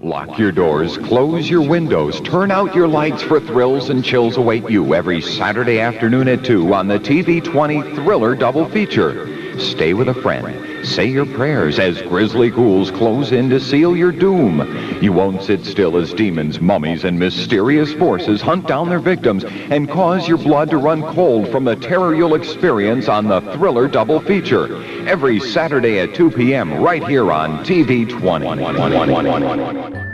Lock your doors, close your windows, turn out your lights for thrills and chills await you every Saturday afternoon at 2 on the TV20 Thriller Double Feature. Stay with a friend. Say your prayers as grizzly ghouls close in to seal your doom. You won't sit still as demons, mummies, and mysterious forces hunt down their victims and cause your blood to run cold from the terror you'll experience on the Thriller Double Feature. Every Saturday at 2 p.m. right here on TV 20.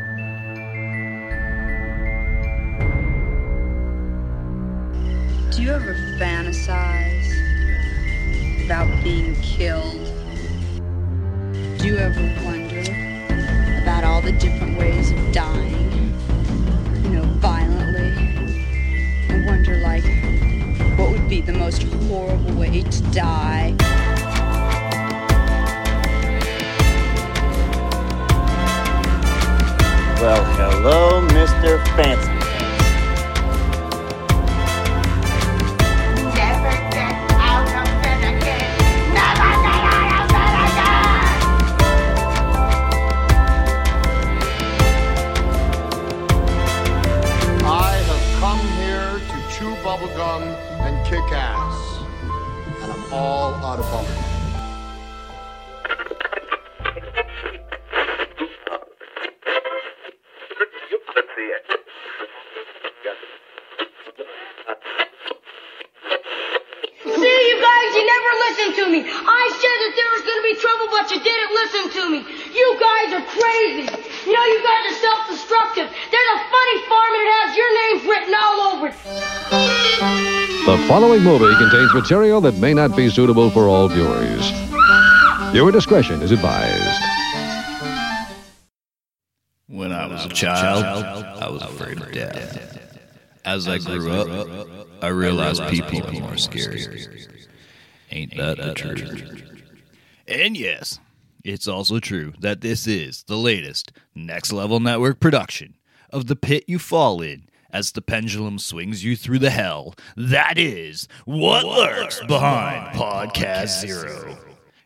About being killed? Do you ever wonder about all the different ways of dying? You know, violently? And wonder, like, what would be the most horrible way to die? Well, hello, Mr. Fancy bubblegum and kick ass. And I'm all out of bubblegum. See, you guys, you never listened to me. I said that there was gonna be trouble, but you didn't listen to me. You guys are crazy. You know, you guys are self-destructive. There's a funny farm and it has your names written all over it. The following movie contains material that may not be suitable for all viewers. Your discretion is advised. When I was a child, I was afraid of death. As I grew up, I realized people are more scary. Ain't that the truth? And yes, it's also true that this is the latest Next Level Network production of The Pit You Fall In as the pendulum swings you through the hell that is what lurks behind Podcast Zero.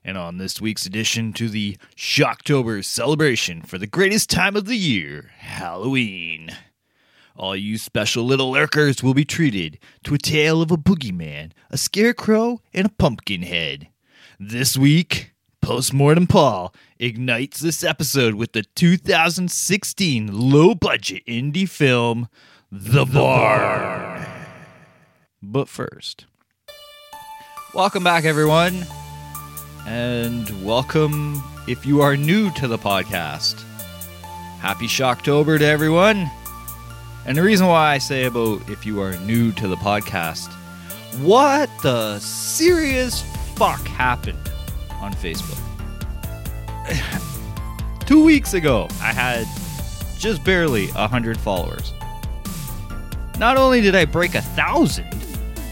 And on this week's edition to the Shocktober celebration for the greatest time of the year, Halloween. All you special little lurkers will be treated to a tale of a boogeyman, a scarecrow, and a pumpkin head. This week, Postmortem Paul ignites this episode with the 2016 low budget indie film, The Barn. But first, welcome back, everyone. And welcome if you are new to the podcast. Happy Shocktober to everyone. And the reason why I say about if you are new to the podcast, what the serious fuck happened on Facebook? Two weeks ago, I had just barely a hundred followers. Not only did I break a thousand,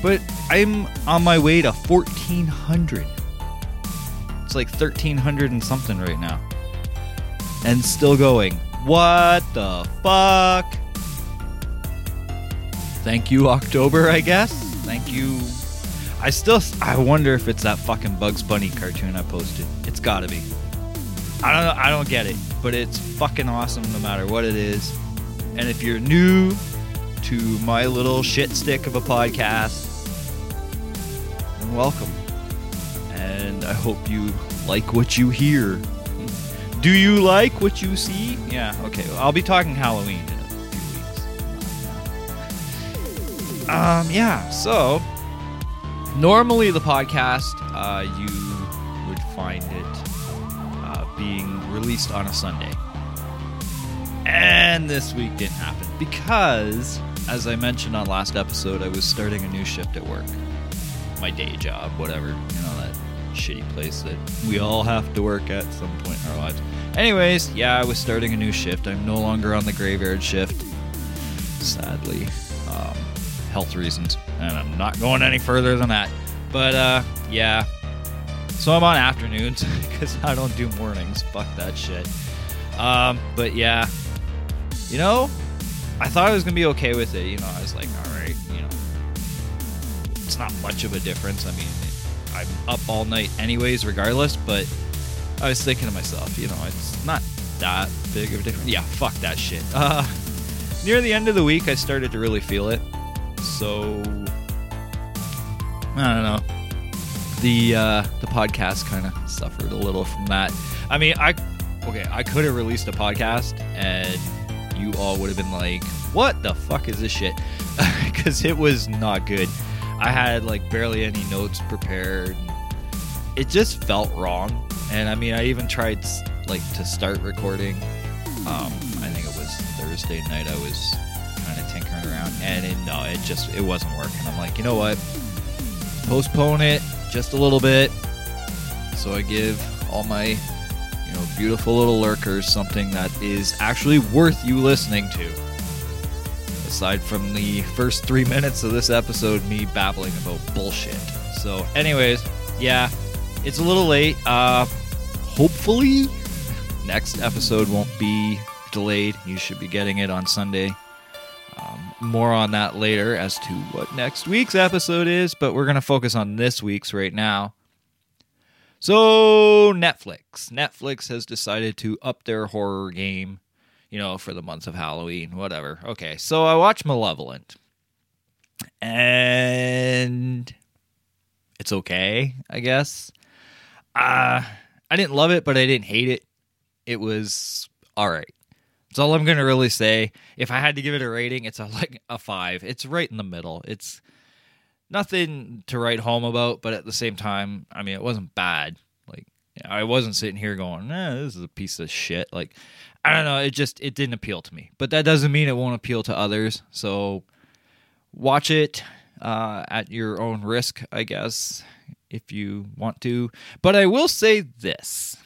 but I'm on my way to fourteen hundred. It's like thirteen hundred and something right now, and still going. What the fuck? Thank you, October, I guess. Thank you. I still, I wonder if it's that fucking Bugs Bunny cartoon I posted. It's gotta be. I don't know, I don't get it, but it's fucking awesome no matter what it is. And if you're new to my little shit stick of a podcast, then welcome. And I hope you like what you hear. Do you like what you see? Yeah, okay. I'll be talking Halloween in a few weeks. Um, yeah, so normally the podcast, uh, you would find it uh, being released on a Sunday. And this week didn't happen because, as I mentioned on last episode, I was starting a new shift at work. My day job, whatever. You know, that shitty place that we all have to work at some point in our lives. Anyways, yeah, I was starting a new shift. I'm no longer on the graveyard shift, sadly. Um, health reasons. And I'm not going any further than that. But, uh, yeah. So I'm on afternoons because I don't do mornings. Fuck that shit. Um, but yeah. You know, I thought I was to be okay with it. You know, I was like, all right, you know, it's not much of a difference. I mean, I'm up all night anyways, regardless. But I was thinking to myself, you know, it's not that big of a difference. Yeah, fuck that shit. Uh, near the end of the week, I started to really feel it. So I don't know. The uh, the podcast kind of suffered a little from that. I mean, I okay, I could have released a podcast and you all would have been like, "What the fuck is this shit?" Because it was not good. I had like barely any notes prepared. It just felt wrong, and I mean, I even tried like to start recording. Um, I think it was Thursday night. I was and it, no, it just it wasn't working. I'm like, you know what? Postpone it just a little bit, so I give all my you know beautiful little lurkers something that is actually worth you listening to. Aside from the first three minutes of this episode, me babbling about bullshit. So, anyways, yeah, it's a little late. Uh, hopefully, next episode won't be delayed. You should be getting it on Sunday. More on that later as to what next week's episode is, but we're going to focus on this week's right now. So, Netflix. Netflix has decided to up their horror game, you know, for the month of Halloween, whatever. Okay, so I watched Malevolent. And it's okay, I guess. Uh, I didn't love it, but I didn't hate it. It was all right. That's all I'm going to really say. If I had to give it a rating, it's a, like a five. It's right in the middle. It's nothing to write home about, but at the same time, I mean, it wasn't bad. Like I wasn't sitting here going, eh, "This is a piece of shit." Like I don't know. It just it didn't appeal to me. But that doesn't mean it won't appeal to others. So watch it uh, at your own risk, I guess, if you want to. But I will say this.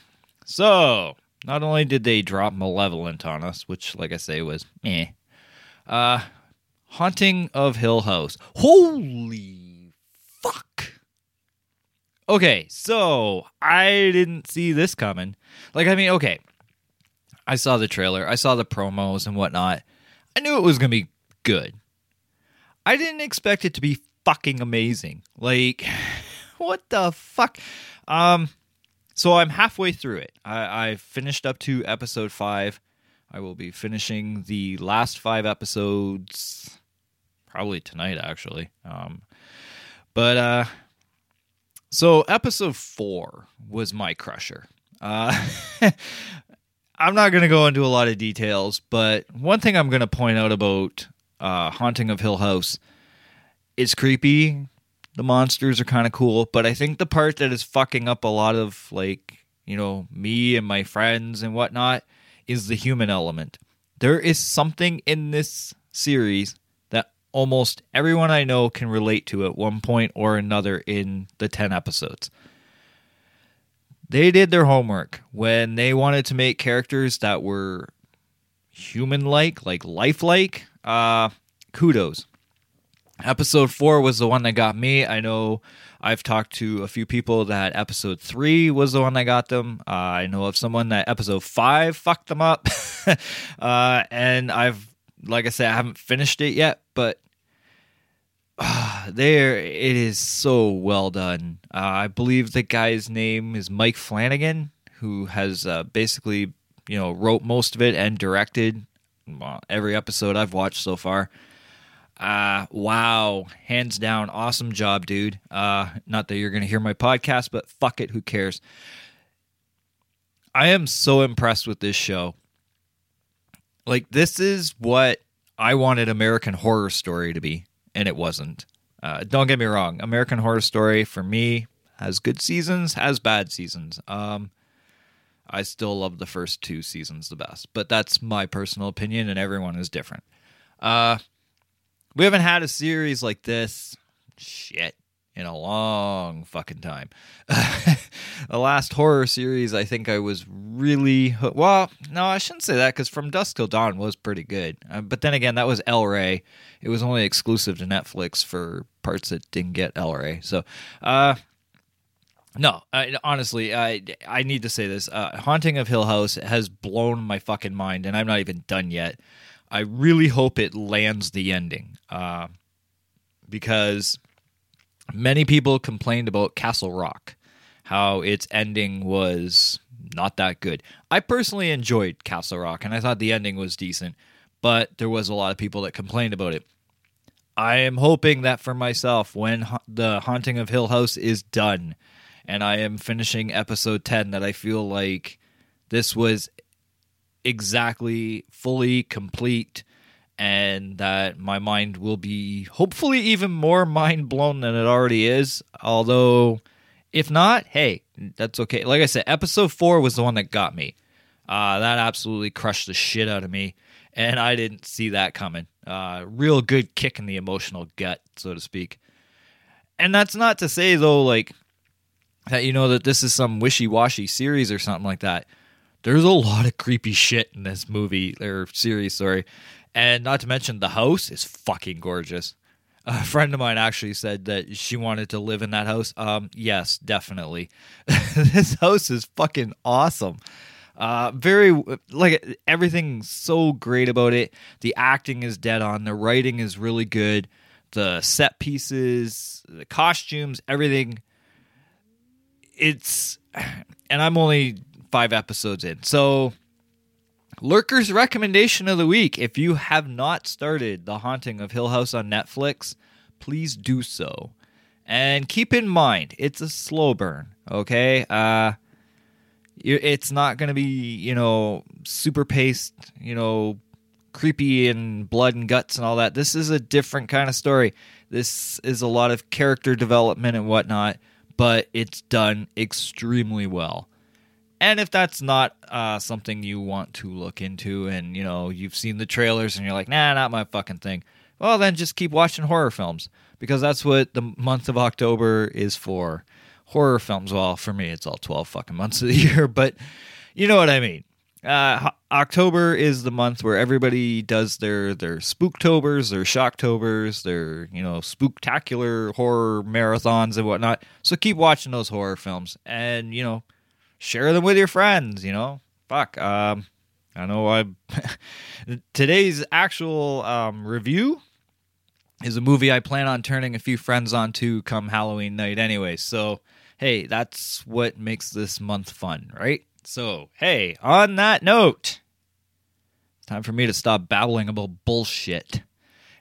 So not only did they drop Malevolent on us, which, like I say, was eh. Uh, Haunting of Hill House. Holy fuck. Okay, so I didn't see this coming. Like, I mean, okay. I saw the trailer, I saw the promos and whatnot. I knew it was going to be good. I didn't expect it to be fucking amazing. Like, what the fuck? Um, so I'm halfway through it. I, I finished up to episode five. I will be finishing the last five episodes probably tonight, actually. Um, but uh, so episode four was my crusher. Uh, I'm not going to go into a lot of details, but one thing I'm going to point out about uh, Haunting of Hill House is creepy. The monsters are kind of cool, but I think the part that is fucking up a lot of like you know me and my friends and whatnot is the human element. There is something in this series that almost everyone I know can relate to at one point or another in the 10 episodes. They did their homework when they wanted to make characters that were human like, like lifelike. Uh, kudos. Episode four was the one that got me. I know I've talked to a few people that episode three was the one that got them. Uh, I know of someone that episode five fucked them up. uh, and I've, like I said, I haven't finished it yet, but uh, there it is so well done. Uh, I believe the guy's name is Mike Flanagan, who has uh, basically, you know, wrote most of it and directed every episode I've watched so far. Uh, wow, hands down, awesome job, dude. Uh, not that you're gonna hear my podcast, but fuck it, who cares? I am so impressed with this show. Like, this is what I wanted American Horror Story to be, and it wasn't. Uh, don't get me wrong, American Horror Story for me has good seasons, has bad seasons. Um, I still love the first two seasons the best, but that's my personal opinion, and everyone is different. Uh, we haven't had a series like this, shit, in a long fucking time. the last horror series, I think I was really well. No, I shouldn't say that because From Dusk Till Dawn was pretty good. Uh, but then again, that was El Rey. It was only exclusive to Netflix for parts that didn't get El Rey. So, uh, no, I, honestly, I I need to say this. Uh, Haunting of Hill House has blown my fucking mind, and I'm not even done yet. I really hope it lands the ending, uh, because many people complained about Castle Rock, how its ending was not that good. I personally enjoyed Castle Rock and I thought the ending was decent, but there was a lot of people that complained about it. I am hoping that for myself, when ha- the Haunting of Hill House is done and I am finishing episode 10, that I feel like this was exactly fully complete and that my mind will be hopefully even more mind blown than it already is. Although, if not, hey, that's okay. Like I said, episode four was the one that got me. Uh, that absolutely crushed the shit out of me, and I didn't see that coming. Uh, real good kick in the emotional gut, so to speak. And that's not to say though, like that you know that this is some wishy-washy series or something like that. There's a lot of creepy shit in this movie or series, sorry. And not to mention the house is fucking gorgeous. A friend of mine actually said that she wanted to live in that house. Um, yes, definitely. this house is fucking awesome. Uh, very like everything's so great about it. The acting is dead on. The writing is really good. The set pieces, the costumes, everything. It's, and I'm only five episodes in, so Lurker's recommendation of the week. If you have not started The Haunting of Hill House on Netflix, please do so. And keep in mind, it's a slow burn, okay? Uh it's not going to be, you know, super paced, you know, creepy and blood and guts and all that. This is a different kind of story. This is a lot of character development and whatnot, but it's done extremely well. And if that's not uh, something you want to look into, and you know you've seen the trailers and you're like, nah, not my fucking thing, well then just keep watching horror films because that's what the month of October is for. Horror films. Well, for me, it's all twelve fucking months of the year, but you know what I mean. Uh, October is the month where everybody does their their spooktobers, their shocktobers, their you know spooktacular horror marathons and whatnot. So keep watching those horror films, and you know share them with your friends, you know. Fuck. Um I know I today's actual um review is a movie I plan on turning a few friends on to come Halloween night anyway. So, hey, that's what makes this month fun, right? So, hey, on that note, time for me to stop babbling about bullshit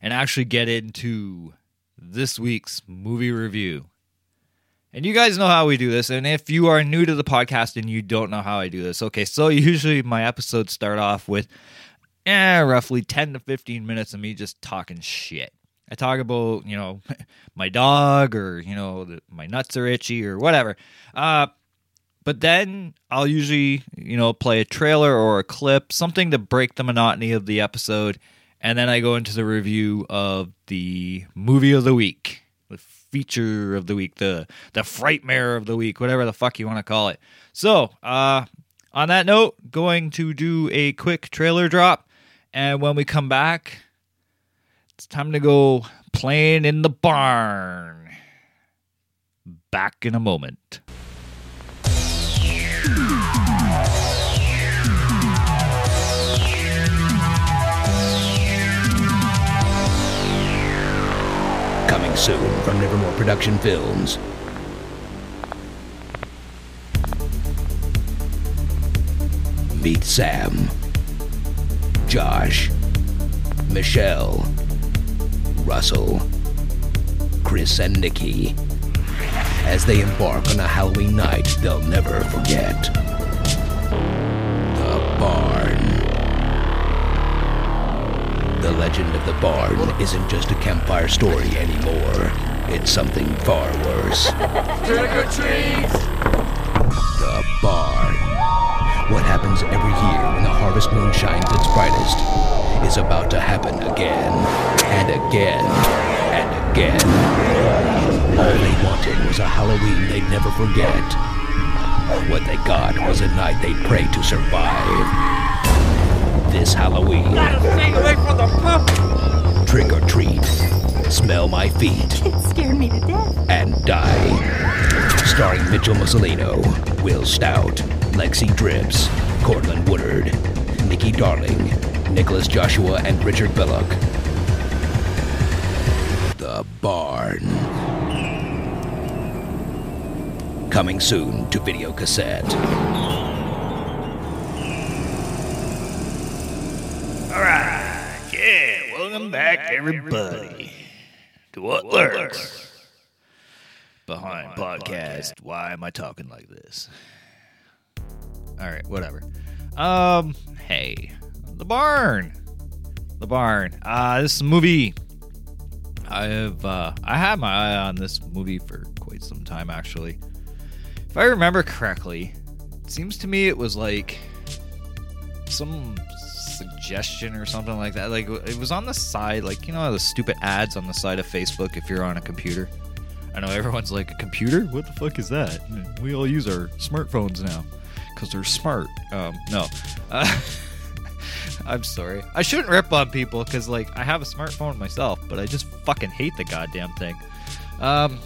and actually get into this week's movie review. And you guys know how we do this. And if you are new to the podcast and you don't know how I do this, okay, so usually my episodes start off with eh, roughly 10 to 15 minutes of me just talking shit. I talk about, you know, my dog or, you know, the, my nuts are itchy or whatever. Uh, but then I'll usually, you know, play a trailer or a clip, something to break the monotony of the episode. And then I go into the review of the movie of the week, feature of the week, the the frightmare of the week, whatever the fuck you want to call it. So, uh, on that note, going to do a quick trailer drop, and when we come back, it's time to go playing in the barn. Back in a moment. Soon from Livermore Production Films. Meet Sam, Josh, Michelle, Russell, Chris, and Nikki as they embark on a Halloween night they'll never forget. The Barn. The legend of the barn isn't just a campfire story anymore. It's something far worse. Trick or treat! The barn. What happens every year when the harvest moon shines its brightest is about to happen again and again and again. All they wanted was a Halloween they'd never forget. What they got was a night they'd pray to survive. This Halloween, Gotta stay away from the pup! trick or treat, smell my feet, It scared me to death. and die. Starring Mitchell Musolino, Will Stout, Lexi Dripps, Cortland Woodard, Nikki Darling, Nicholas Joshua, and Richard Belloc. The Barn. Coming soon to video cassette. All right, yeah, welcome back, everybody, to what lurks behind podcast. Why am I talking like this? All right, whatever. Um, hey, the barn, the barn. Uh, this movie. I have uh, I had my eye on this movie for quite some time, actually. If I remember correctly, it seems to me it was like some suggestion or something like that. Like it was on the side, like you know the stupid ads on the side of Facebook if you're on a computer. I know everyone's like a computer. What the fuck is that? We all use our smartphones now because they're smart. Um, no, uh, I'm sorry. I shouldn't rip on people because like I have a smartphone myself, but I just fucking hate the goddamn thing. Um,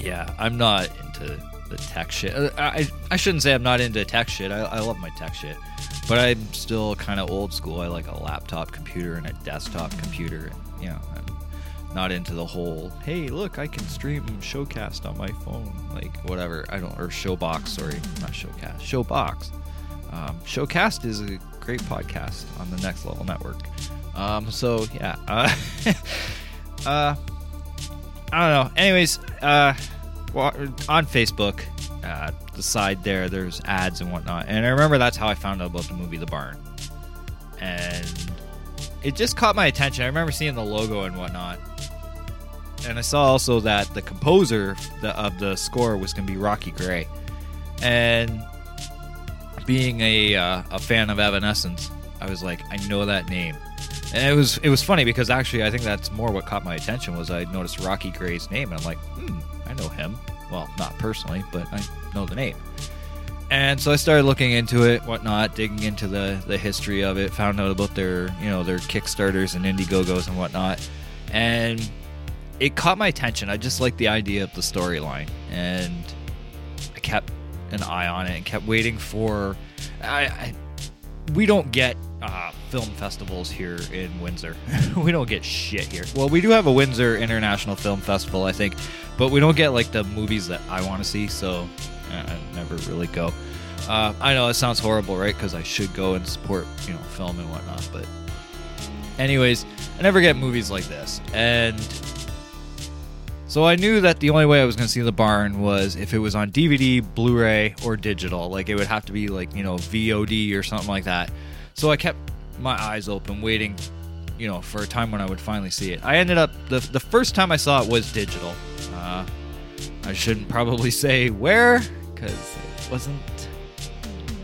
yeah, I'm not into the tech shit. Uh, I I shouldn't say I'm not into tech shit. I, I love my tech shit, but I'm still kind of old school. I like a laptop computer and a desktop computer. You know, I'm not into the whole. Hey, look, I can stream Showcast on my phone. Like whatever. I don't or Showbox. Sorry, not Showcast. Showbox. Um, Showcast is a great podcast on the Next Level Network. Um, so yeah. Uh, uh, I don't know. Anyways, uh, on Facebook, uh, the side there, there's ads and whatnot. And I remember that's how I found out about the movie The Barn. And it just caught my attention. I remember seeing the logo and whatnot. And I saw also that the composer of the score was going to be Rocky Gray. And being a, uh, a fan of Evanescence, I was like, I know that name. And it was it was funny because actually I think that's more what caught my attention was I noticed Rocky Gray's name and I'm like, hmm, know him. Well, not personally, but I know the name. And so I started looking into it, whatnot, digging into the the history of it, found out about their you know their Kickstarters and Indiegogos and whatnot, and it caught my attention. I just liked the idea of the storyline, and I kept an eye on it and kept waiting for. I, I we don't get uh, film festivals here in Windsor. we don't get shit here. Well, we do have a Windsor International Film Festival, I think, but we don't get like the movies that I want to see, so uh, I never really go. Uh, I know it sounds horrible, right? Because I should go and support, you know, film and whatnot. But, anyways, I never get movies like this, and so I knew that the only way I was going to see the barn was if it was on DVD, Blu-ray, or digital. Like it would have to be like you know VOD or something like that. So I kept my eyes open, waiting, you know, for a time when I would finally see it. I ended up the the first time I saw it was digital. Uh, I shouldn't probably say where because it wasn't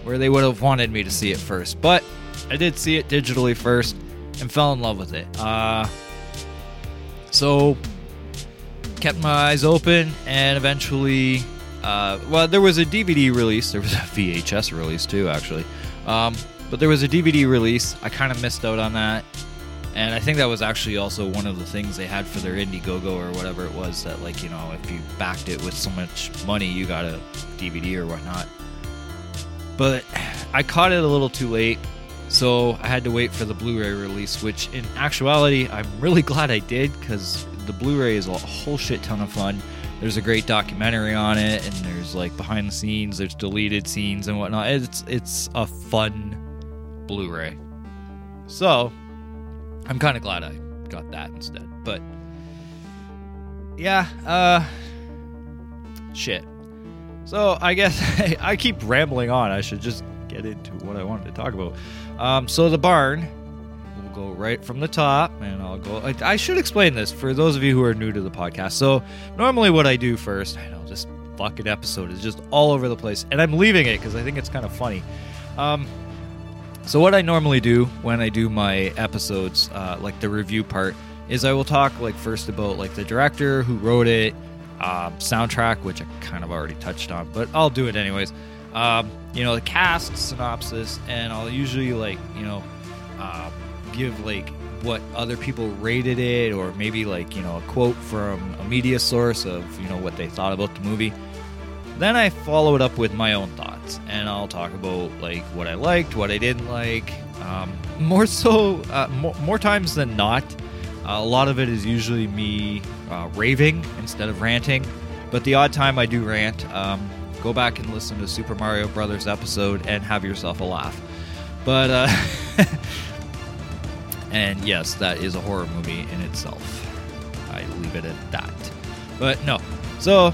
where they would have wanted me to see it first, but I did see it digitally first and fell in love with it. Uh, so kept my eyes open and eventually uh, well there was a dvd release there was a vhs release too actually um, but there was a dvd release i kind of missed out on that and i think that was actually also one of the things they had for their indiegogo or whatever it was that like you know if you backed it with so much money you got a dvd or whatnot but i caught it a little too late so i had to wait for the blu-ray release which in actuality i'm really glad i did because the Blu-ray is a whole shit ton of fun. There's a great documentary on it, and there's like behind the scenes, there's deleted scenes and whatnot. It's it's a fun Blu-ray. So I'm kind of glad I got that instead. But yeah, uh, shit. So I guess I keep rambling on. I should just get into what I wanted to talk about. Um, so the barn will go right from the top and I'll go. I, I, should explain this for those of you who are new to the podcast. So, normally, what I do first, I know this fucking episode is just all over the place, and I'm leaving it because I think it's kind of funny. Um, so, what I normally do when I do my episodes, uh, like the review part, is I will talk like first about like the director who wrote it, um, soundtrack, which I kind of already touched on, but I'll do it anyways. Um, you know, the cast synopsis, and I'll usually like you know. Uh, give like what other people rated it or maybe like you know a quote from a media source of you know what they thought about the movie then i follow it up with my own thoughts and i'll talk about like what i liked what i didn't like um, more so uh, more, more, times than not uh, a lot of it is usually me uh, raving instead of ranting but the odd time i do rant um, go back and listen to super mario brothers episode and have yourself a laugh but uh, And yes, that is a horror movie in itself. I leave it at that. But no. So,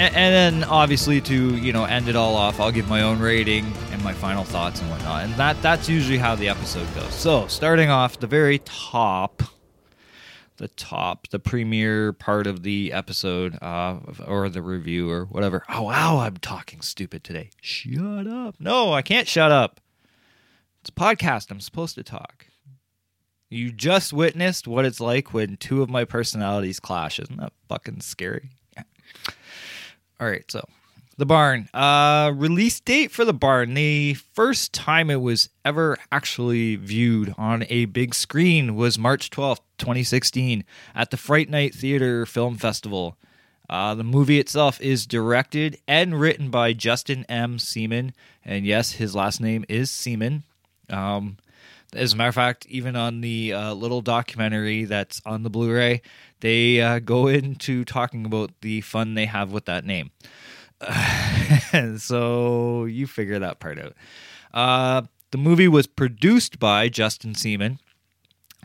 and, and then obviously to you know end it all off, I'll give my own rating and my final thoughts and whatnot. And that that's usually how the episode goes. So starting off the very top, the top, the premiere part of the episode, uh, or the review or whatever. Oh wow, I'm talking stupid today. Shut up. No, I can't shut up. It's a podcast. I'm supposed to talk. You just witnessed what it's like when two of my personalities clash. Isn't that fucking scary? All right, so the barn. Uh release date for the barn. The first time it was ever actually viewed on a big screen was March 12th, 2016 at the Fright Night Theater Film Festival. Uh, the movie itself is directed and written by Justin M. Seaman, and yes, his last name is Seaman. Um, as a matter of fact, even on the uh, little documentary that's on the Blu-ray, they uh, go into talking about the fun they have with that name. so you figure that part out. Uh, the movie was produced by Justin Seaman,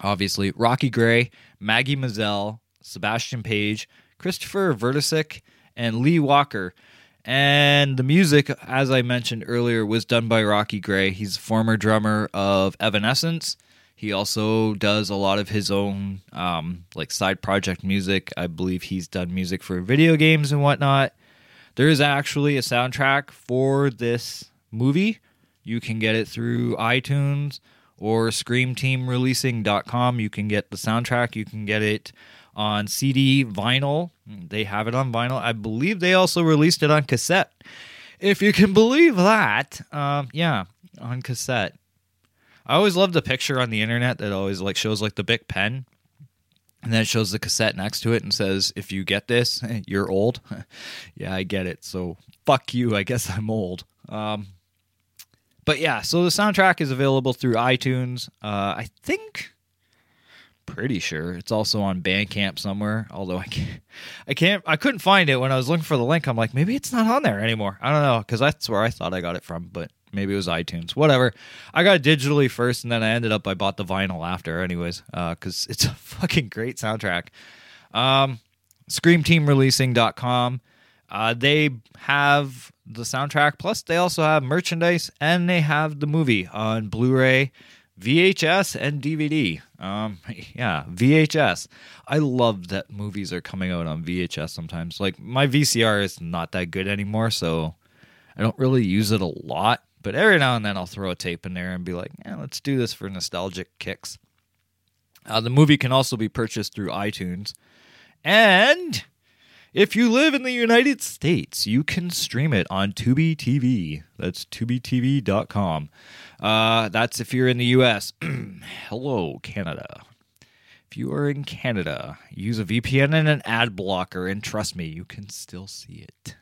obviously Rocky Gray, Maggie Mazzell, Sebastian Page, Christopher Vertisick, and Lee Walker. And the music, as I mentioned earlier, was done by Rocky Gray. He's a former drummer of Evanescence. He also does a lot of his own um, like side project music. I believe he's done music for video games and whatnot. There is actually a soundtrack for this movie. You can get it through iTunes or screamteamreleasing.com. You can get the soundtrack. You can get it on CD, vinyl. They have it on vinyl. I believe they also released it on cassette. If you can believe that, um, yeah, on cassette. I always love the picture on the internet that always like shows like the big pen, and then it shows the cassette next to it and says, "If you get this, you're old." yeah, I get it. So fuck you. I guess I'm old. Um, but yeah, so the soundtrack is available through iTunes. Uh, I think pretty sure it's also on Bandcamp somewhere. Although I can't, I can't, I couldn't find it when I was looking for the link. I'm like, maybe it's not on there anymore. I don't know because that's where I thought I got it from, but maybe it was iTunes. Whatever. I got it digitally first, and then I ended up I bought the vinyl after, anyways, because it's a fucking great soundtrack. Um, ScreamTeamReleasing.com. Uh, they have the soundtrack, plus they also have merchandise, and they have the movie on Blu-ray. VHS and DVD. Um, yeah, VHS. I love that movies are coming out on VHS sometimes. Like my VCR is not that good anymore, so I don't really use it a lot. But every now and then I'll throw a tape in there and be like, yeah, let's do this for nostalgic kicks. Uh, the movie can also be purchased through iTunes. And if you live in the United States, you can stream it on Tubi TV. That's tubitv.com. Uh, that's if you're in the US. Hello, Canada. If you are in Canada, use a VPN and an ad blocker, and trust me, you can still see it.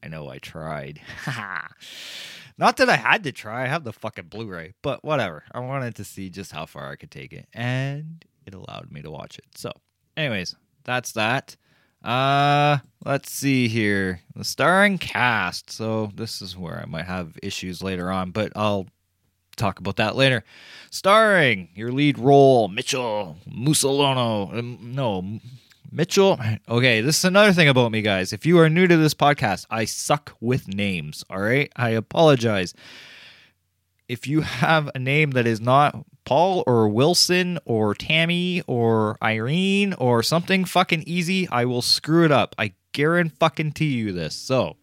I know I tried. Not that I had to try. I have the fucking Blu ray, but whatever. I wanted to see just how far I could take it, and it allowed me to watch it. So, anyways, that's that. Uh, let's see here. The starring cast. So, this is where I might have issues later on, but I'll talk about that later. Starring your lead role, Mitchell Musolino. Um, no, Mitchell. Okay, this is another thing about me, guys. If you are new to this podcast, I suck with names. All right, I apologize. If you have a name that is not Paul or Wilson or Tammy or Irene or something fucking easy, I will screw it up. I guarantee fucking you this. So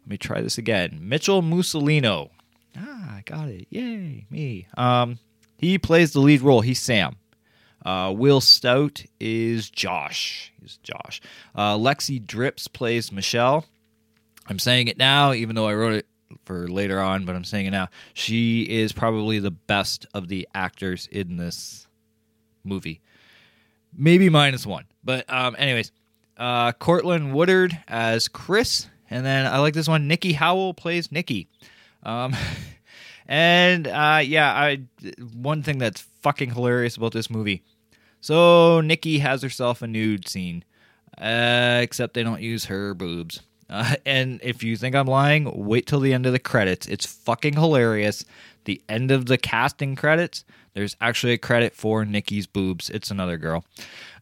let me try this again. Mitchell Musolino. Ah, I got it. Yay, me. Um, he plays the lead role. He's Sam. Uh, Will Stout is Josh. He's Josh. Uh, Lexi Dripps plays Michelle. I'm saying it now, even though I wrote it for later on, but I'm saying it now. She is probably the best of the actors in this movie. Maybe minus one. But, um, anyways, uh, Cortland Woodard as Chris. And then I like this one. Nikki Howell plays Nikki. Um, and uh, yeah, I one thing that's fucking hilarious about this movie. So Nikki has herself a nude scene, uh, except they don't use her boobs. Uh, and if you think I'm lying, wait till the end of the credits. It's fucking hilarious. The end of the casting credits, There's actually a credit for Nikki's boobs. It's another girl.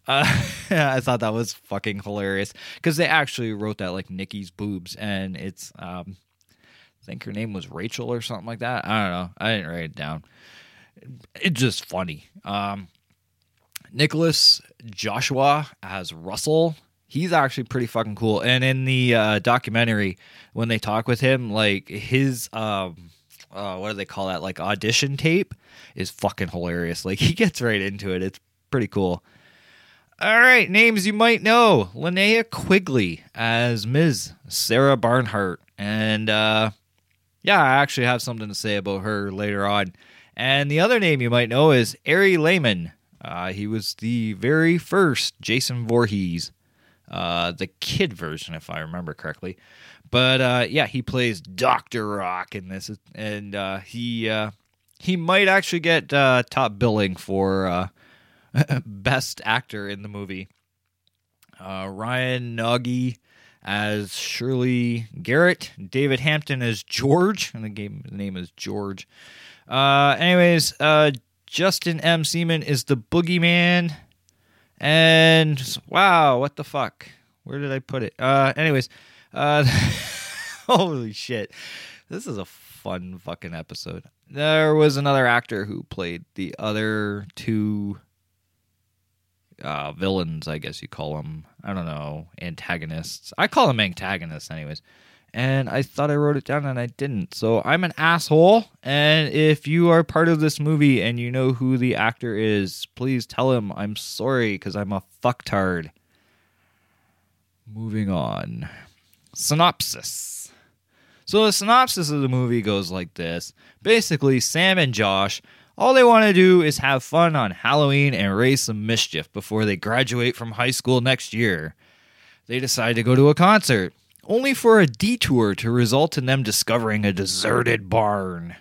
Uh, I thought that was fucking hilarious because they actually wrote that like Nikki's boobs, and it's um, I think her name was Rachel or something like that. I don't know. I didn't write it down. It's just funny. Um, Nicholas Joshua as Russell. He's actually pretty fucking cool. And in the uh, documentary, when they talk with him, like his um, uh, what do they call that? Like audition tape is fucking hilarious. Like he gets right into it. It's pretty cool. All right, names you might know: Linnea Quigley as Ms. Sarah Barnhart, and uh, yeah, I actually have something to say about her later on. And the other name you might know is Ari Lehman. Uh, he was the very first Jason Voorhees, uh, the kid version, if I remember correctly. But uh, yeah, he plays Doctor Rock in this, and uh, he uh, he might actually get uh, top billing for uh, best actor in the movie. Ryan Nagy as Shirley Garrett, David Hampton as George, and the game name is George. Anyways, Justin M. Seaman is the boogeyman. And wow, what the fuck? Where did I put it? Uh, anyways, uh, holy shit. This is a fun fucking episode. There was another actor who played the other two uh, villains, I guess you call them. I don't know, antagonists. I call them antagonists, anyways. And I thought I wrote it down and I didn't. So I'm an asshole. And if you are part of this movie and you know who the actor is, please tell him I'm sorry because I'm a fucktard. Moving on. Synopsis. So the synopsis of the movie goes like this. Basically, Sam and Josh all they want to do is have fun on Halloween and raise some mischief before they graduate from high school next year. They decide to go to a concert, only for a detour to result in them discovering a deserted barn.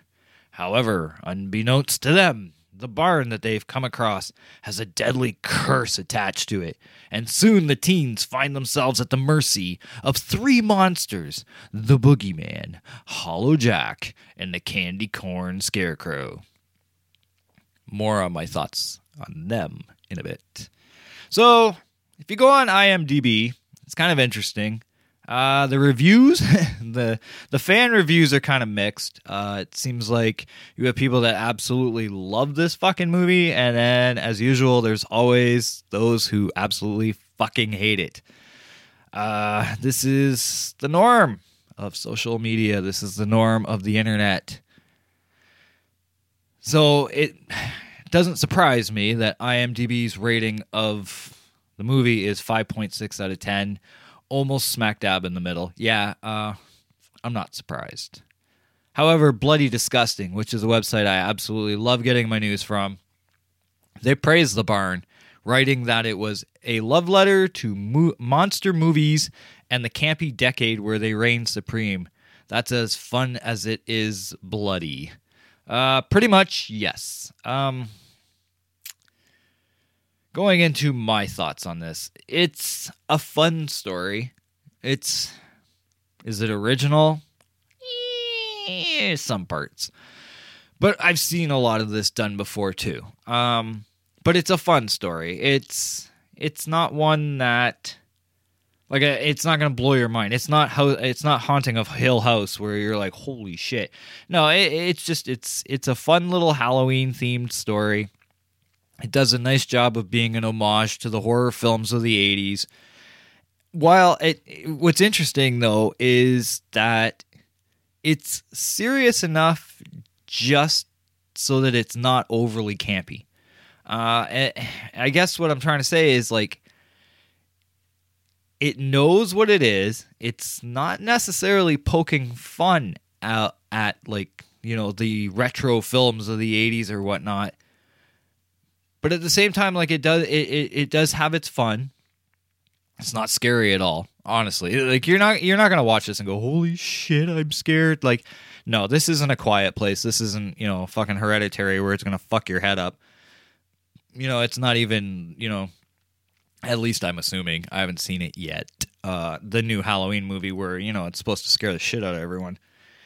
However, unbeknownst to them, the barn that they've come across has a deadly curse attached to it, and soon the teens find themselves at the mercy of three monsters the Boogeyman, Hollow Jack, and the Candy Corn Scarecrow more on my thoughts on them in a bit. So, if you go on IMDb, it's kind of interesting. Uh, the reviews, the the fan reviews are kind of mixed. Uh, it seems like you have people that absolutely love this fucking movie, and then, as usual, there's always those who absolutely fucking hate it. Uh, this is the norm of social media. This is the norm of the internet. So it doesn't surprise me that IMDb's rating of the movie is 5.6 out of 10, almost smack dab in the middle. Yeah, uh, I'm not surprised. However, Bloody Disgusting, which is a website I absolutely love getting my news from, they praise The Barn, writing that it was a love letter to mo- monster movies and the campy decade where they reigned supreme. That's as fun as it is bloody. Uh, pretty much, yes. Um, going into my thoughts on this, it's a fun story. It's is it original? Some parts, but I've seen a lot of this done before too. Um, but it's a fun story. It's it's not one that like uh, it's not gonna blow your mind. It's not how it's not haunting of Hill House where you're like, holy shit. No, it, it's just it's it's a fun little Halloween themed story. It does a nice job of being an homage to the horror films of the '80s. While it, what's interesting though is that it's serious enough just so that it's not overly campy. Uh, I guess what I'm trying to say is like it knows what it is. It's not necessarily poking fun out at like, you know, the retro films of the 80s or whatnot. But at the same time, like it does it, it, it does have its fun. It's not scary at all, honestly. Like you're not you're not gonna watch this and go, Holy shit, I'm scared. Like, no, this isn't a quiet place. This isn't, you know, fucking hereditary where it's gonna fuck your head up. You know, it's not even, you know, at least I'm assuming. I haven't seen it yet. Uh, the new Halloween movie where, you know, it's supposed to scare the shit out of everyone.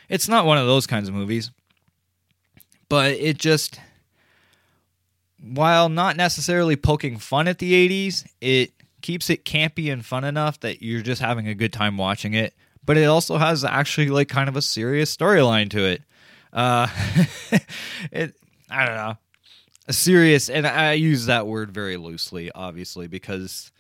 It's not one of those kinds of movies. But it just while not necessarily poking fun at the 80s, it keeps it campy and fun enough that you're just having a good time watching it. But it also has actually like kind of a serious storyline to it. Uh, it I don't know, a serious, and I use that word very loosely, obviously, because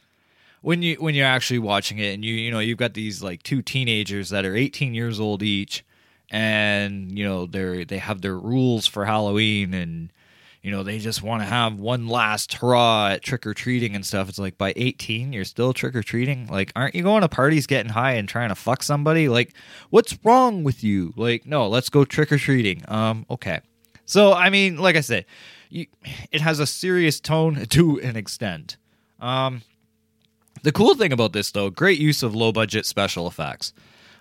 when you when you're actually watching it and you you know you've got these like two teenagers that are 18 years old each and you know they're they have their rules for Halloween and you know they just want to have one last hurrah at trick or treating and stuff. It's like by 18 you're still trick or treating like aren't you going to parties getting high and trying to fuck somebody? Like what's wrong with you? Like no let's go trick or treating um okay. So I mean like I said you, it has a serious tone to an extent. Um the cool thing about this, though, great use of low budget special effects.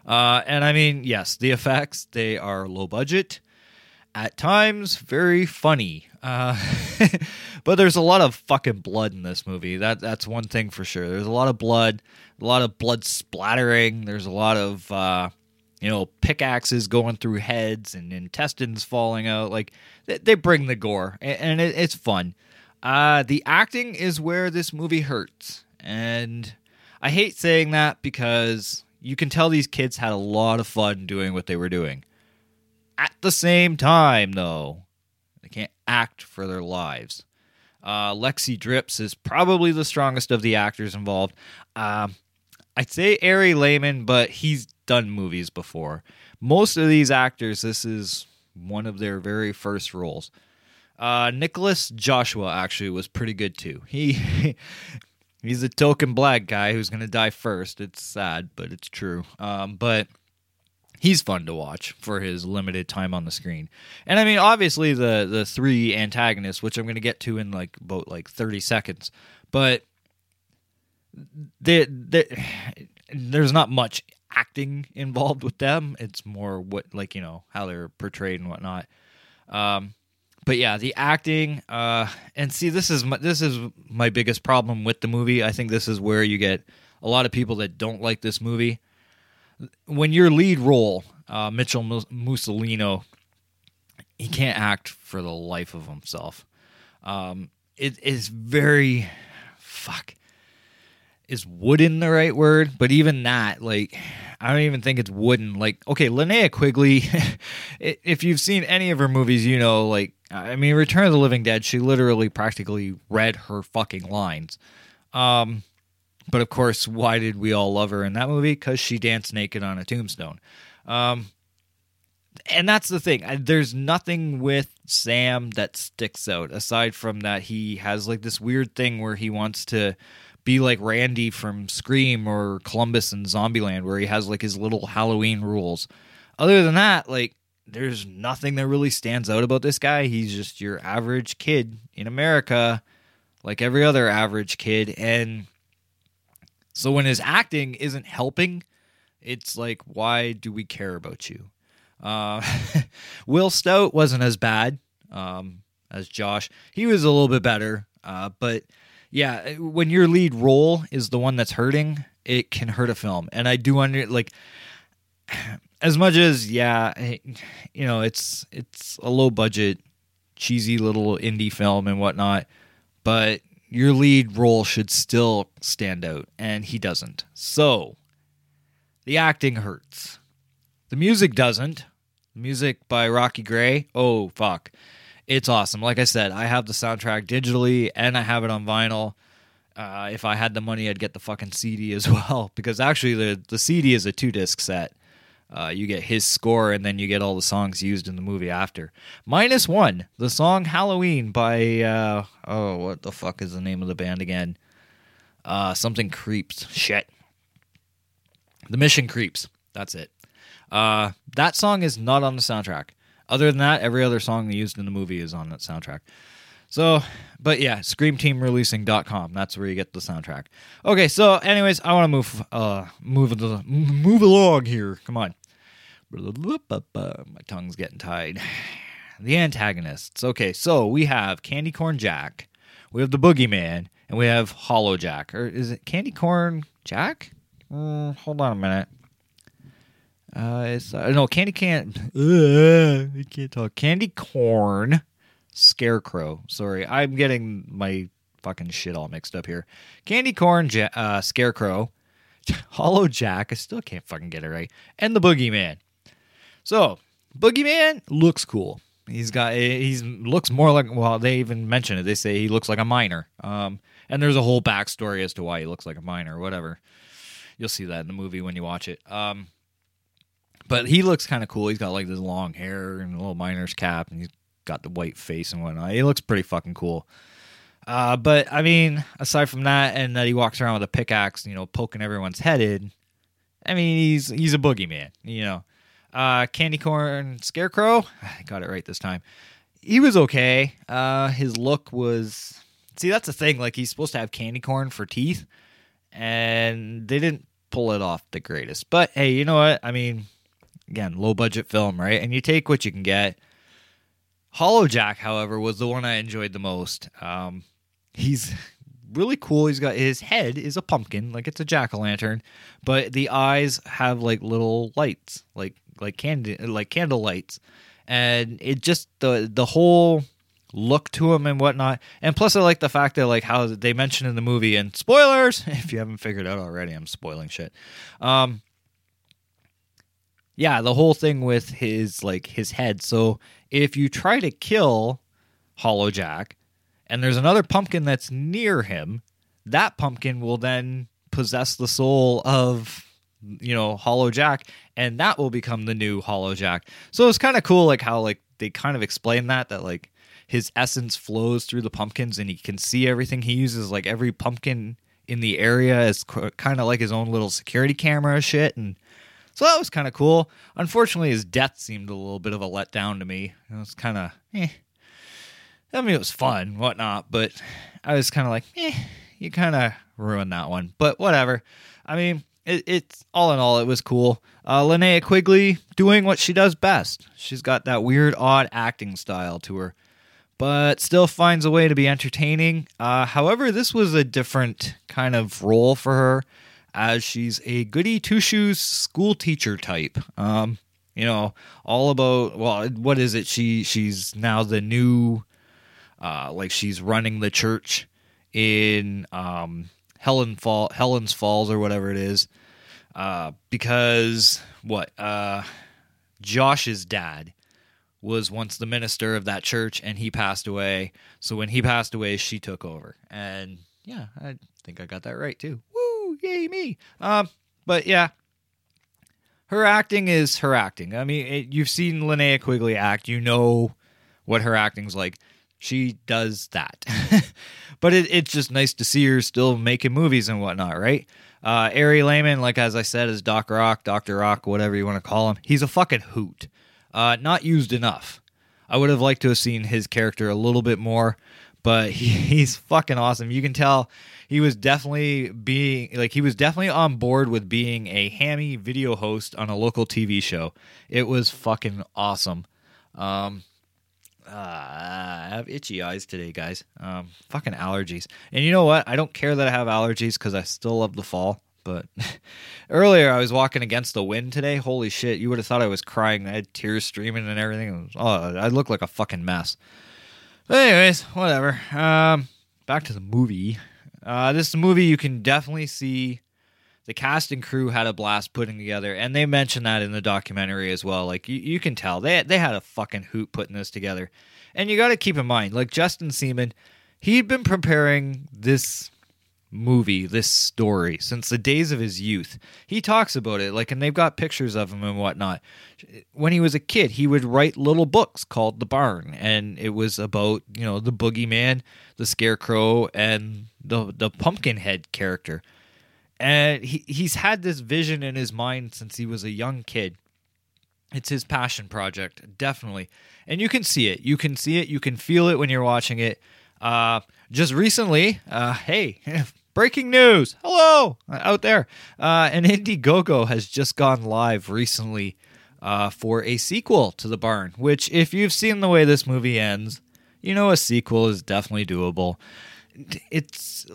Uh, and I mean, yes, the effects, they are low budget, at times very funny. Uh, but there's a lot of fucking blood in this movie. That That's one thing for sure. There's a lot of blood, a lot of blood splattering. There's a lot of, uh, you know, pickaxes going through heads and intestines falling out. Like, they, they bring the gore, and, and it, it's fun. Uh, the acting is where this movie hurts. And I hate saying that because you can tell these kids had a lot of fun doing what they were doing. At the same time, though, they can't act for their lives. Uh, Lexi Dripps is probably the strongest of the actors involved. Um, I'd say Ari Lehman, but he's done movies before. Most of these actors, this is one of their very first roles. Uh, Nicholas Joshua actually was pretty good too. He He's a token black guy who's going to die first. It's sad, but it's true. Um, but he's fun to watch for his limited time on the screen. And I mean, obviously the the three antagonists, which I'm going to get to in like about like 30 seconds, but they, they, there's not much acting involved with them. It's more what like you know how they're portrayed and whatnot. Um, but yeah, the acting, uh, and see, this is my, this is my biggest problem with the movie. I think this is where you get a lot of people that don't like this movie. When your lead role, uh, Mitchell Musolino, he can't act for the life of himself. Um, it is very fuck. Is wooden the right word? But even that, like, I don't even think it's wooden. Like, okay, Linnea Quigley, if you've seen any of her movies, you know, like, I mean, Return of the Living Dead, she literally practically read her fucking lines. Um, but of course, why did we all love her in that movie? Because she danced naked on a tombstone. Um, and that's the thing. There's nothing with Sam that sticks out aside from that he has like this weird thing where he wants to be like Randy from Scream or Columbus in Zombieland, where he has like his little Halloween rules. Other than that, like there's nothing that really stands out about this guy. He's just your average kid in America, like every other average kid. And so when his acting isn't helping, it's like, why do we care about you? Uh, Will Stout wasn't as bad um, as Josh. He was a little bit better. Uh, but yeah, when your lead role is the one that's hurting, it can hurt a film. And I do under like as much as yeah, you know, it's it's a low budget, cheesy little indie film and whatnot, but your lead role should still stand out, and he doesn't. So the acting hurts. The music doesn't. The music by Rocky Gray, oh fuck. It's awesome. Like I said, I have the soundtrack digitally and I have it on vinyl. Uh, if I had the money, I'd get the fucking CD as well because actually the the CD is a two disc set. Uh, you get his score, and then you get all the songs used in the movie after. Minus one, the song "Halloween" by uh, oh, what the fuck is the name of the band again? Uh, something creeps. Shit. The Mission Creeps. That's it. Uh, that song is not on the soundtrack. Other than that, every other song used in the movie is on that soundtrack. So, but yeah, screamteamreleasing.com. That's where you get the soundtrack. Okay, so anyways, I want to move uh move move along here. Come on. My tongue's getting tied. The antagonists. Okay, so we have Candy Corn Jack, we have the Boogeyman, and we have Hollow Jack. Or is it Candy Corn Jack? Mm, hold on a minute. Uh, it's uh, no Candy Can. Uh, I can't talk. Candy Corn Scarecrow. Sorry, I'm getting my fucking shit all mixed up here. Candy Corn, ja- uh, Scarecrow, Hollow Jack. I still can't fucking get it right. And the Boogeyman. So Boogeyman looks cool. He's got he's looks more like well they even mention it. They say he looks like a miner. Um, and there's a whole backstory as to why he looks like a miner. Whatever. You'll see that in the movie when you watch it. Um, but he looks kind of cool. He's got like this long hair and a little miner's cap, and he's got the white face and whatnot. He looks pretty fucking cool. Uh, but I mean, aside from that, and that he walks around with a pickaxe, you know, poking everyone's head in. I mean, he's he's a boogeyman, you know. Uh, Candy Corn Scarecrow, I got it right this time. He was okay. Uh, his look was see that's the thing. Like he's supposed to have candy corn for teeth, and they didn't pull it off the greatest. But hey, you know what? I mean, again, low budget film, right? And you take what you can get. Hollow Jack, however, was the one I enjoyed the most. Um, he's really cool. He's got his head is a pumpkin, like it's a jack o' lantern, but the eyes have like little lights, like like candy, like candle lights, and it just the the whole look to him and whatnot. And plus, I like the fact that like how they mention in the movie and spoilers if you haven't figured out already, I'm spoiling shit. Um, yeah, the whole thing with his like his head. So if you try to kill Hollow Jack, and there's another pumpkin that's near him, that pumpkin will then possess the soul of you know Hollow Jack, and that will become the new Hollow Jack. So it's kind of cool, like how like they kind of explain that that like his essence flows through the pumpkins, and he can see everything. He uses like every pumpkin in the area is kind of like his own little security camera shit, and so that was kind of cool. Unfortunately, his death seemed a little bit of a letdown to me. It was kind of eh. I mean, it was fun, whatnot, but I was kind of like, eh, you kind of ruined that one. But whatever. I mean, it, it's all in all, it was cool. Uh, Linnea Quigley doing what she does best. She's got that weird, odd acting style to her, but still finds a way to be entertaining. Uh, however, this was a different kind of role for her, as she's a goody two shoes school teacher type. Um, you know, all about well, what is it? She she's now the new uh, like she's running the church in um, Helen Fall, Helen's Falls or whatever it is, uh, because what uh, Josh's dad was once the minister of that church and he passed away. So when he passed away, she took over, and yeah, I think I got that right too. Woo, yay me! Um, but yeah. Her acting is her acting. I mean, it, you've seen Linnea Quigley act. You know what her acting's like she does that. but it, it's just nice to see her still making movies and whatnot, right? Uh, Ari Lehman, like as I said, is Doc Rock, Doctor Rock, whatever you want to call him. He's a fucking hoot. Uh, not used enough. I would have liked to have seen his character a little bit more, but he, he's fucking awesome. You can tell he was definitely being like he was definitely on board with being a hammy video host on a local TV show. It was fucking awesome. Um, uh, I have itchy eyes today, guys. Um, fucking allergies. And you know what? I don't care that I have allergies because I still love the fall. But earlier I was walking against the wind today. Holy shit! You would have thought I was crying. I had tears streaming and everything. Was, oh, I look like a fucking mess. But anyways, whatever. Um, back to the movie. Uh, this movie you can definitely see the cast and crew had a blast putting together, and they mentioned that in the documentary as well. Like you, you can tell they they had a fucking hoot putting this together, and you got to keep in mind, like Justin Seaman, he'd been preparing this movie, this story since the days of his youth. He talks about it, like, and they've got pictures of him and whatnot. When he was a kid, he would write little books called The Barn, and it was about you know the boogeyman, the scarecrow, and the the pumpkinhead character and he, he's had this vision in his mind since he was a young kid. It's his passion project definitely. And you can see it. You can see it. You can feel it when you're watching it. Uh, just recently uh, hey breaking news. Hello out there. Uh, and indiegogo has just gone live recently uh, for a sequel to the barn which if you've seen the way this movie ends you know a sequel is definitely doable. It's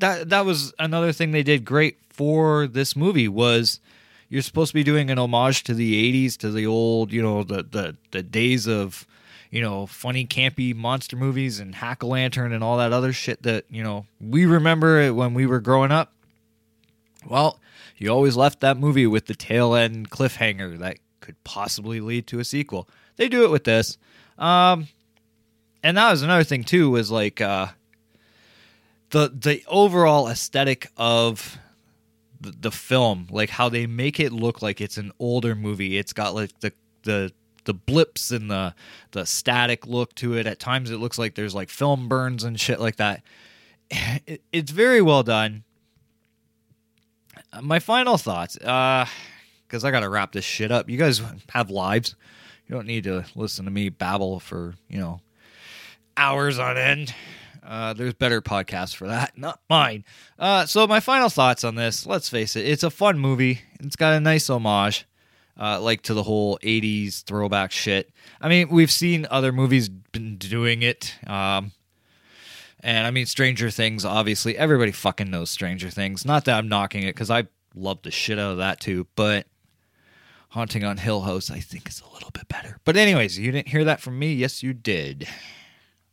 that that was another thing they did great for this movie was you're supposed to be doing an homage to the 80s to the old you know the the, the days of you know, funny, campy monster movies and Hack-O-Lantern and all that other shit that, you know, we remember it when we were growing up. Well, you always left that movie with the tail end cliffhanger that could possibly lead to a sequel. They do it with this. Um, and that was another thing too was like uh the the overall aesthetic of the, the film like how they make it look like it's an older movie. It's got like the the the blips and the the static look to it. At times it looks like there's like film burns and shit like that. It, it's very well done. My final thoughts uh because i gotta wrap this shit up. You guys have lives. You don't need to listen to me babble for you know hours on end. Uh, there's better podcasts for that, not mine. Uh, so my final thoughts on this. Let's face it, it's a fun movie. It's got a nice homage, uh, like to the whole '80s throwback shit. I mean, we've seen other movies been doing it. Um, and I mean, Stranger Things. Obviously, everybody fucking knows Stranger Things. Not that I'm knocking it because I love the shit out of that too, but. Haunting on Hill House, I think, is a little bit better. But, anyways, you didn't hear that from me. Yes, you did.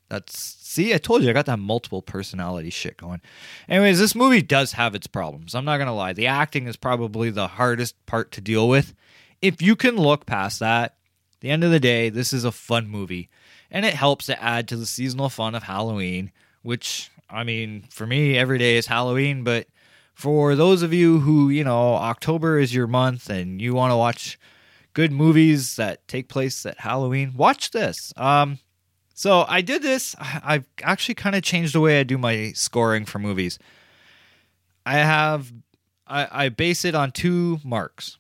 That's see, I told you I got that multiple personality shit going. Anyways, this movie does have its problems. I'm not gonna lie. The acting is probably the hardest part to deal with. If you can look past that, the end of the day, this is a fun movie. And it helps to add to the seasonal fun of Halloween, which I mean, for me, every day is Halloween, but for those of you who, you know, October is your month and you want to watch good movies that take place at Halloween, watch this. Um, so I did this. I've actually kind of changed the way I do my scoring for movies. I have I, I base it on two marks.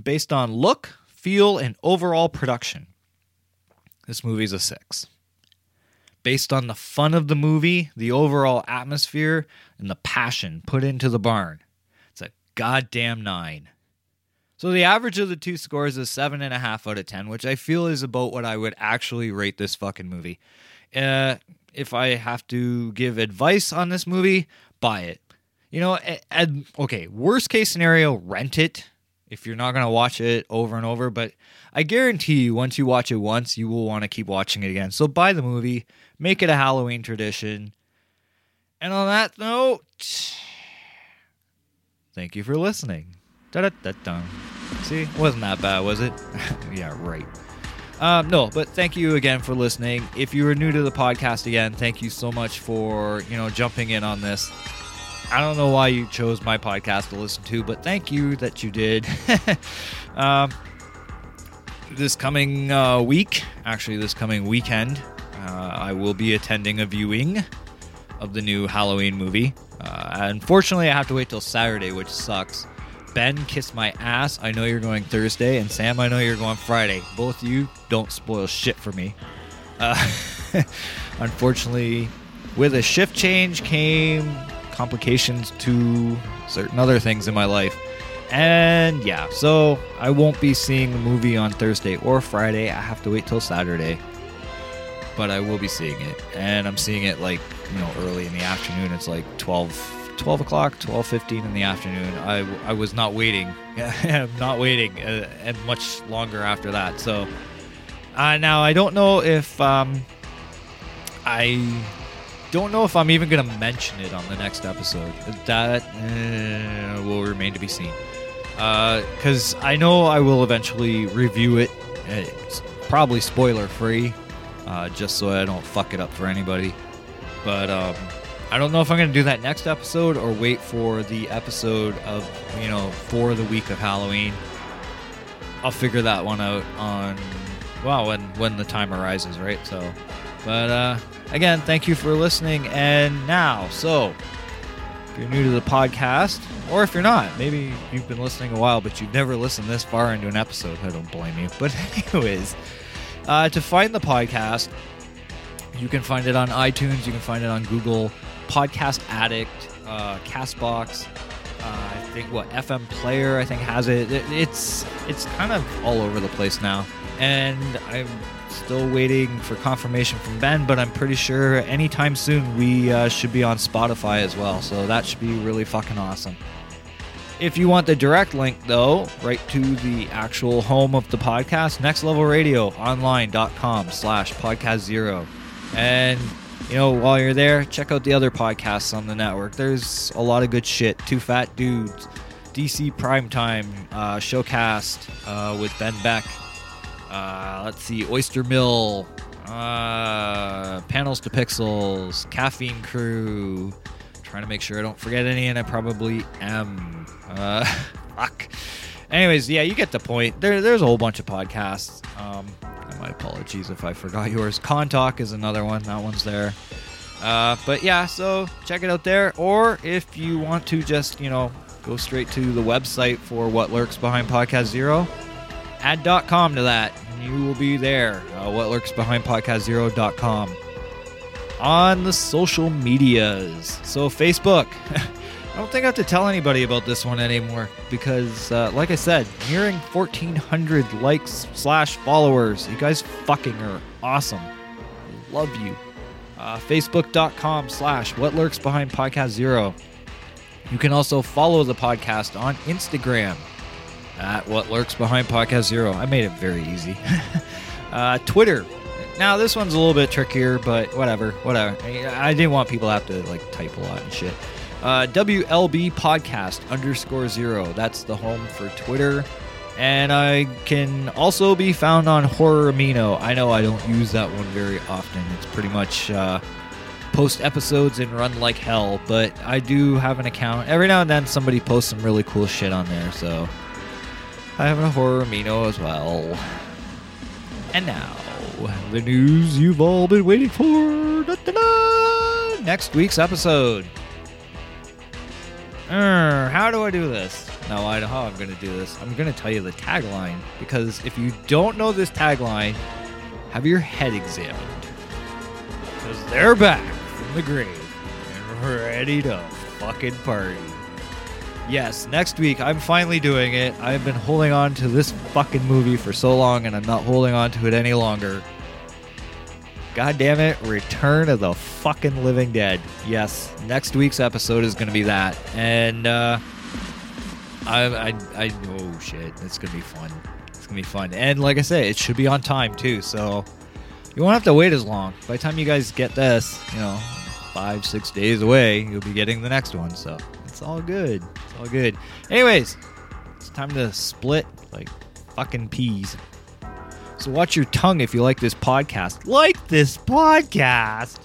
Based on look, feel, and overall production. This movie's a six. Based on the fun of the movie, the overall atmosphere, and the passion put into the barn, it's a goddamn nine. So the average of the two scores is seven and a half out of ten, which I feel is about what I would actually rate this fucking movie. Uh, if I have to give advice on this movie, buy it. You know, and, okay, worst case scenario, rent it if you're not going to watch it over and over. But I guarantee you, once you watch it once, you will want to keep watching it again. So buy the movie, make it a Halloween tradition. And on that note, thank you for listening. Da-da-da-da. See, wasn't that bad, was it? yeah, right. Um, no, but thank you again for listening. If you are new to the podcast again, thank you so much for you know jumping in on this. I don't know why you chose my podcast to listen to, but thank you that you did. um, this coming uh, week, actually, this coming weekend, uh, I will be attending a viewing of the new Halloween movie. Uh, unfortunately, I have to wait till Saturday, which sucks. Ben, kiss my ass. I know you're going Thursday, and Sam, I know you're going Friday. Both of you don't spoil shit for me. Uh, unfortunately, with a shift change came complications to certain other things in my life. And yeah, so I won't be seeing the movie on Thursday or Friday. I have to wait till Saturday. But I will be seeing it. And I'm seeing it like, you know, early in the afternoon. It's like 12 12 o'clock, 12.15 in the afternoon. I, I was not waiting. I'm not waiting uh, and much longer after that. So uh, now I don't know if um, I don't know if I'm even going to mention it on the next episode. That uh, will remain to be seen. Because I know I will eventually review it. It's probably spoiler free, uh, just so I don't fuck it up for anybody. But um, I don't know if I'm going to do that next episode or wait for the episode of, you know, for the week of Halloween. I'll figure that one out on, well, when, when the time arises, right? So, but uh, again, thank you for listening. And now, so if you're new to the podcast, or if you're not, maybe you've been listening a while, but you've never listened this far into an episode, I don't blame you. But, anyways, uh, to find the podcast, you can find it on iTunes, you can find it on Google Podcast Addict, uh, Castbox. Uh, I think what FM Player I think has it. it. It's it's kind of all over the place now, and I'm still waiting for confirmation from Ben. But I'm pretty sure anytime soon we uh, should be on Spotify as well. So that should be really fucking awesome. If you want the direct link, though, right to the actual home of the podcast, nextlevelradioonline.com slash podcast zero. And, you know, while you're there, check out the other podcasts on the network. There's a lot of good shit. Two Fat Dudes, DC Primetime, uh, Showcast uh, with Ben Beck. Uh, let's see, Oyster Mill, uh, Panels to Pixels, Caffeine Crew. Trying to make sure I don't forget any, and I probably am. Uh, fuck. Anyways, yeah, you get the point. There, there's a whole bunch of podcasts. Um, my apologies if I forgot yours. Con Talk is another one. That one's there. Uh, but yeah, so check it out there. Or if you want to just, you know, go straight to the website for what lurks behind Podcast Zero, add.com to that, and you will be there. Uh, what lurks behind Podcast Zero.com. On the social medias. So, Facebook. I don't think I have to tell anybody about this one anymore because, uh, like I said, nearing 1,400 likes slash followers. You guys fucking are awesome. Love you. Uh, Facebook.com slash What Lurks Behind Podcast Zero. You can also follow the podcast on Instagram at What Lurks Behind Podcast Zero. I made it very easy. uh, Twitter. Now this one's a little bit trickier, but whatever, whatever. I I didn't want people to have to like type a lot and shit. Uh, WLB Podcast underscore zero. That's the home for Twitter. And I can also be found on Horror Amino. I know I don't use that one very often. It's pretty much uh, post episodes and run like hell, but I do have an account. Every now and then somebody posts some really cool shit on there, so I have a Horror Amino as well. And now, the news you've all been waiting for. Da-da-da! Next week's episode. How do I do this? Now I know how I'm going to do this. I'm going to tell you the tagline because if you don't know this tagline, have your head examined. Because they're back from the grave and ready to fucking party. Yes, next week I'm finally doing it. I've been holding on to this fucking movie for so long and I'm not holding on to it any longer. God damn it, Return of the fucking Living Dead. Yes, next week's episode is going to be that. And, uh, I, I, I, oh shit, it's going to be fun. It's going to be fun. And like I said, it should be on time too, so you won't have to wait as long. By the time you guys get this, you know, five, six days away, you'll be getting the next one, so it's all good. It's all good. Anyways, it's time to split like fucking peas. So watch your tongue if you like this podcast. Like this podcast.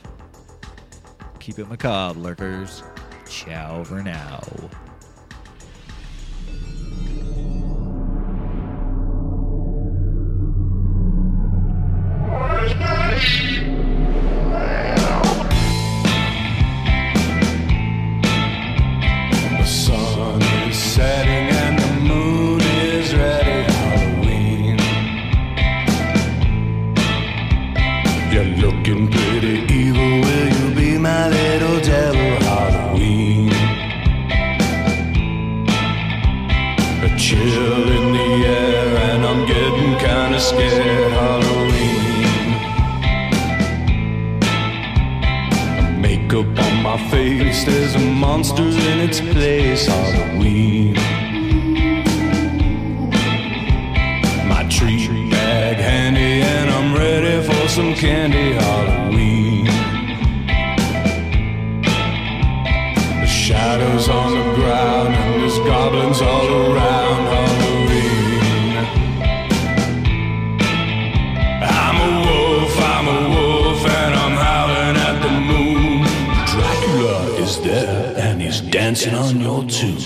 Keep it macabre, lurkers. Ciao for now. There's a monster in its place. Halloween. My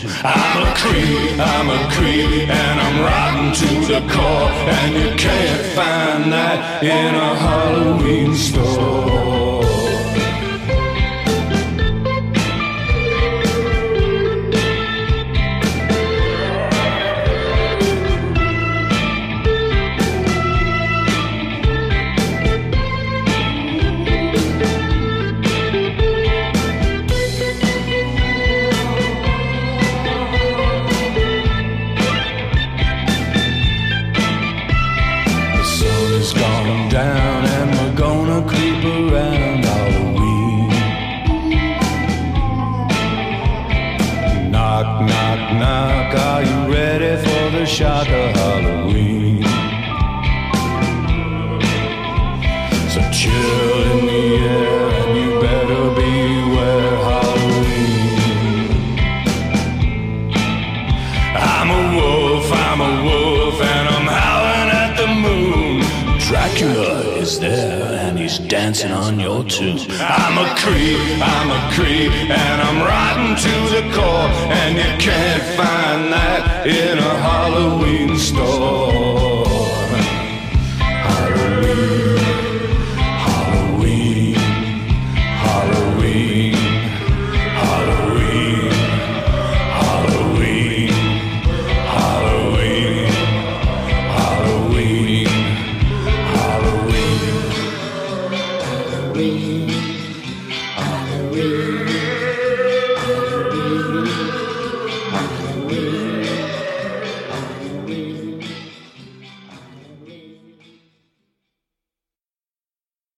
I'm a creep, I'm a creep, and I'm rotten to the core, and you can't find that in a Halloween store.